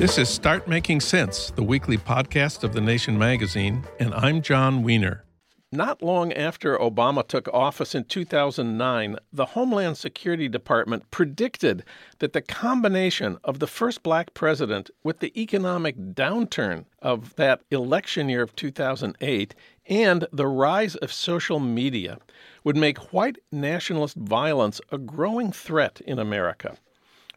This is Start Making Sense, the weekly podcast of The Nation magazine, and I'm Jon Wiener. Not long after Obama took office in 2009, the Homeland Security Department predicted that the combination of the first black president with the economic downturn of that election year of 2008 and the rise of social media would make white nationalist violence a growing threat in America.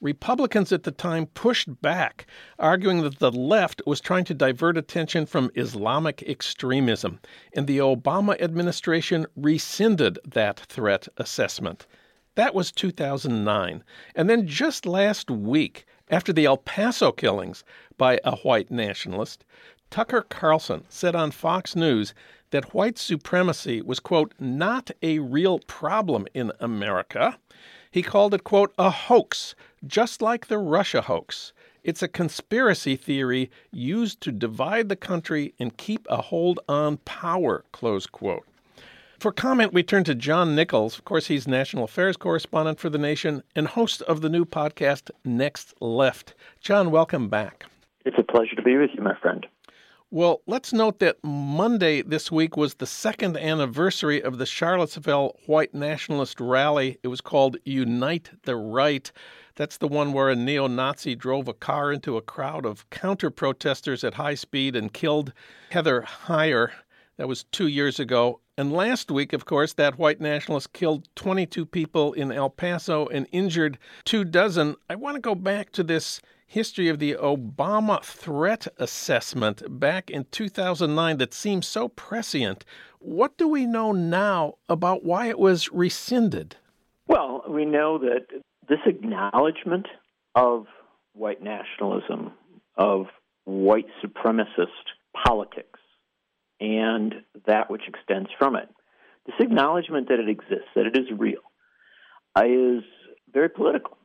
Republicans at the time pushed back, arguing that the left was trying to divert attention from Islamic extremism, and the Obama administration rescinded that threat assessment. That was 2009. And then just last week, after the El Paso killings by a white nationalist, Tucker Carlson said on Fox News that white supremacy was, quote, not a real problem in America. He called it, quote, a hoax, just like the Russia hoax. It's a conspiracy theory used to divide the country and keep a hold on power, close quote. For comment, we turn to John Nichols. Of course, he's national affairs correspondent for The Nation and host of the new podcast, Next Left. John, welcome back. It's a pleasure to be with you, my friend. Well, let's note that Monday this week was the second anniversary of the Charlottesville white nationalist rally. It was called Unite the Right. That's the one where a neo Nazi drove a car into a crowd of counter protesters at high speed and killed Heather Heyer. That was two years ago. And last week, of course, that white nationalist killed 22 people in El Paso and injured two dozen. I want to go back to this history of the Obama threat assessment back in 2009 that seems so prescient. What do we know now about why it was rescinded? Well, we know that this acknowledgement of white nationalism, of white supremacist politics, and that which extends from it, this acknowledgement that it exists, that it is real, is very political,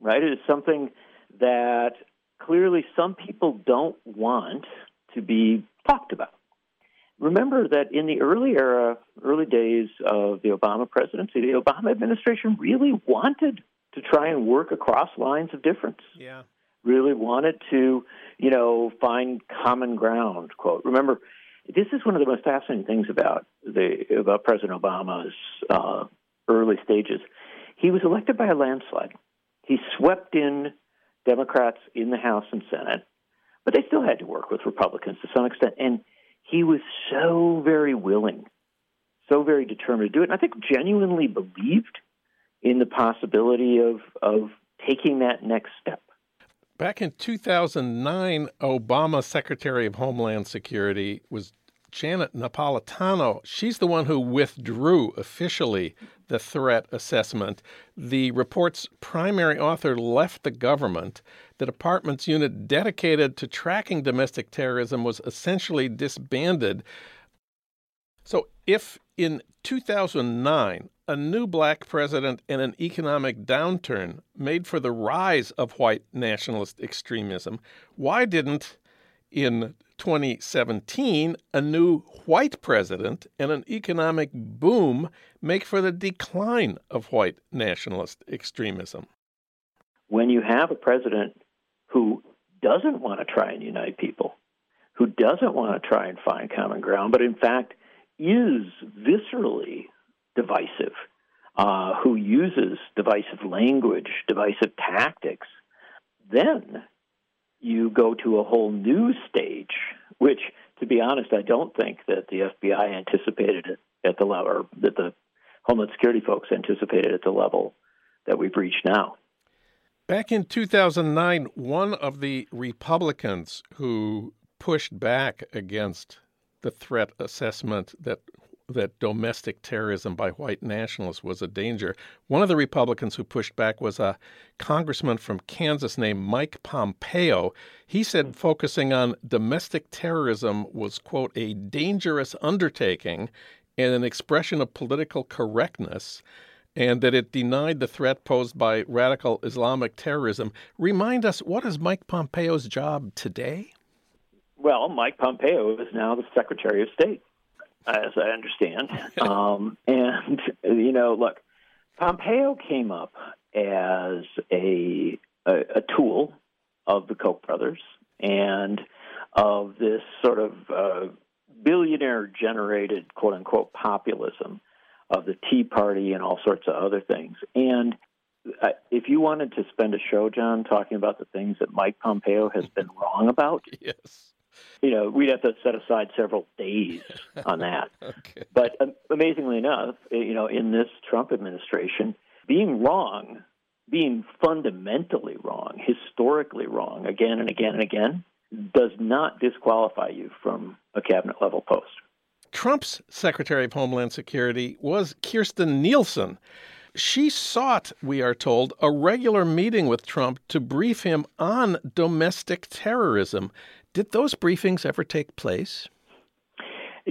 right? It is something that clearly some people don't want to be talked about. Remember that in the early era, early days of the Obama presidency, the Obama administration really wanted to try and work across lines of difference. Yeah. Really wanted to, you know, find common ground. Quote. Remember, this is one of the most fascinating things about the about President Obama's uh, early stages. He was elected by a landslide. He swept in Democrats in the House and Senate, but they still had to work with Republicans to some extent. And he was so very willing, so very determined to do it. And I think genuinely believed in the possibility of, of taking that next step. Back in 2009, Obama Secretary of Homeland Security was Janet Napolitano, she's the one who withdrew officially the threat assessment. The report's primary author left the government. The department's unit dedicated to tracking domestic terrorism was essentially disbanded. So, if in 2009 a new black president and an economic downturn made for the rise of white nationalist extremism, why didn't in 2017, a new white president and an economic boom make for the decline of white nationalist extremism. When you have a president who doesn't want to try and unite people, who doesn't want to try and find common ground, but in fact is viscerally divisive, uh, who uses divisive language, divisive tactics, then you go to a whole new stage, which, to be honest, I don't think that the FBI anticipated it at the level, or that the Homeland Security folks anticipated at the level that we've reached now. Back in 2009, one of the Republicans who pushed back against the threat assessment that that domestic terrorism by white nationalists was a danger. One of the Republicans who pushed back was a congressman from Kansas named Mike Pompeo. He said hmm. focusing on domestic terrorism was, quote, a dangerous undertaking and an expression of political correctness, and that it denied the threat posed by radical Islamic terrorism. Remind us, what is Mike Pompeo's job today? Well, Mike Pompeo is now the Secretary of State as I understand. um, and you know, look, Pompeo came up as a, a, a tool of the Koch brothers and of this sort of uh, billionaire generated quote unquote populism of the Tea Party and all sorts of other things. And uh, if you wanted to spend a show, John, talking about the things that Mike Pompeo has been wrong about, yes you know, we'd have to set aside several days on that. okay. But um, amazingly enough, eh, you know, in this Trump administration, being wrong, being fundamentally wrong, historically wrong, again and again and again, does not disqualify you from a cabinet level post. Trump's Secretary of Homeland Security was Kirstjen Nielsen. She sought, we are told, a regular meeting with Trump to brief him on domestic terrorism. Did those briefings ever take place?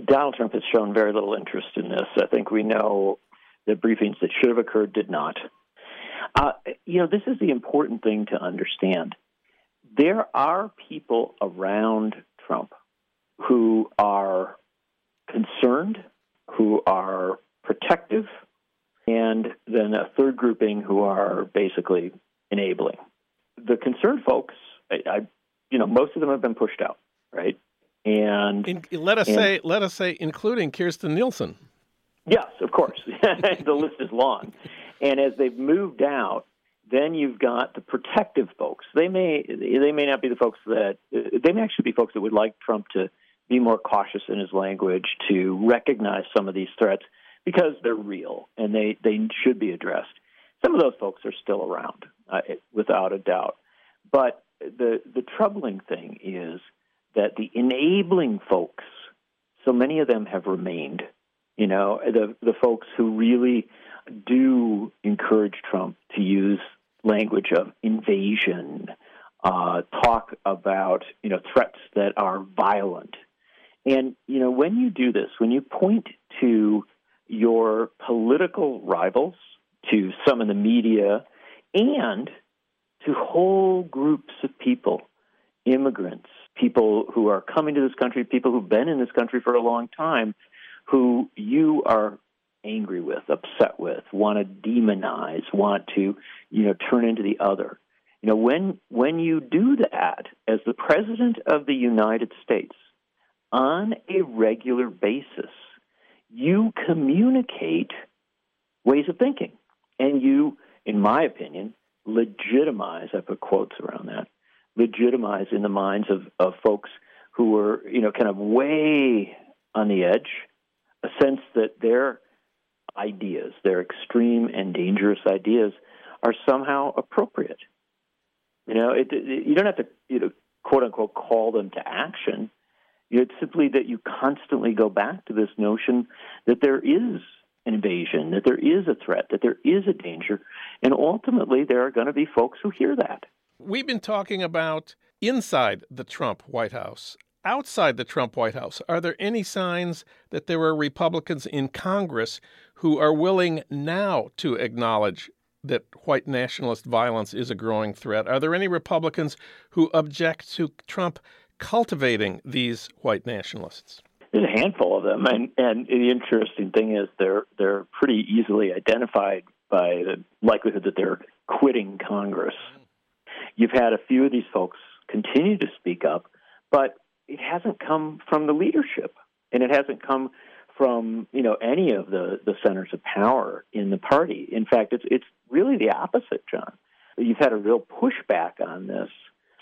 Donald Trump has shown very little interest in this. I think we know the briefings that should have occurred did not. Uh, you know, this is the important thing to understand. There are people around Trump who are concerned, who are protective, and then a third grouping who are basically enabling. The concerned folks, I, I you know, most of them have been pushed out, right? And In, let us and, say, let us say, including Kirstjen Nielsen. Yes, of course. the list is long, and as they've moved out, then you've got the protective folks. They may they may not be the folks that they may actually be folks that would like Trump to be more cautious in his language, to recognize some of these threats because they're real and they they should be addressed. Some of those folks are still around, uh, without a doubt. But the the troubling thing is that the enabling folks, so many of them have remained. You know, the the folks who really do encourage Trump to use language of invasion, uh, talk about you know threats that are violent, and you know when you do this, when you point to your political rivals, to some in the media, and to whole groups of people, immigrants, people who are coming to this country, people who've been in this country for a long time, who you are angry with, upset with, want to demonize, want to, you know, turn into the other. You know, when when you do that as the president of the United States on a regular basis, you communicate ways of thinking. And you, in my opinion, legitimize, I put quotes around that, legitimize in the minds of, of folks who were, you know, kind of way on the edge, a sense that their ideas, their extreme and dangerous ideas, are somehow appropriate. You know, it, it, you don't have to, you know, quote unquote, call them to action. It's simply that you constantly go back to this notion that there is an invasion, that there is a threat, that there is a danger. Ultimately, there are going to be folks who hear that. We've been talking about inside the Trump White House. Outside the Trump White House, are there any signs that there are Republicans in Congress who are willing now to acknowledge that white nationalist violence is a growing threat? Are there any Republicans who object to Trump cultivating these white nationalists? There's a handful of them, and and the interesting thing is they're they're pretty easily identified by the likelihood that they're quitting Congress. You've had a few of these folks continue to speak up, but it hasn't come from the leadership, and it hasn't come from you know any of the the centers of power in the party. In fact, it's it's really the opposite, John. You've had a real pushback on this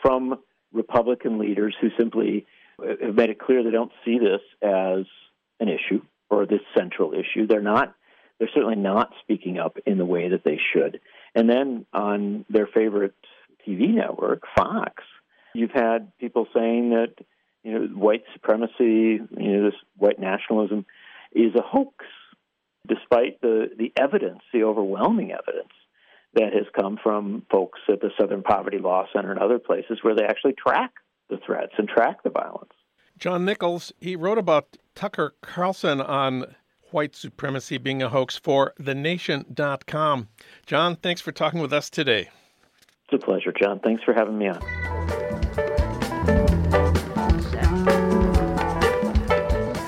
from Republican leaders who simply uh, have made it clear they don't see this as an issue or this central issue. They're not. They're certainly not speaking up in the way that they should. And then on their favorite TV network, Fox, you've had people saying that you know white supremacy, you know this white nationalism, is a hoax, despite the the evidence, the overwhelming evidence that has come from folks at the Southern Poverty Law Center and other places where they actually track the threats and track the violence. John Nichols, he wrote about Tucker Carlson on white supremacy being a hoax for thenation.com. John, thanks for talking with us today. It's a pleasure, John. Thanks for having me on.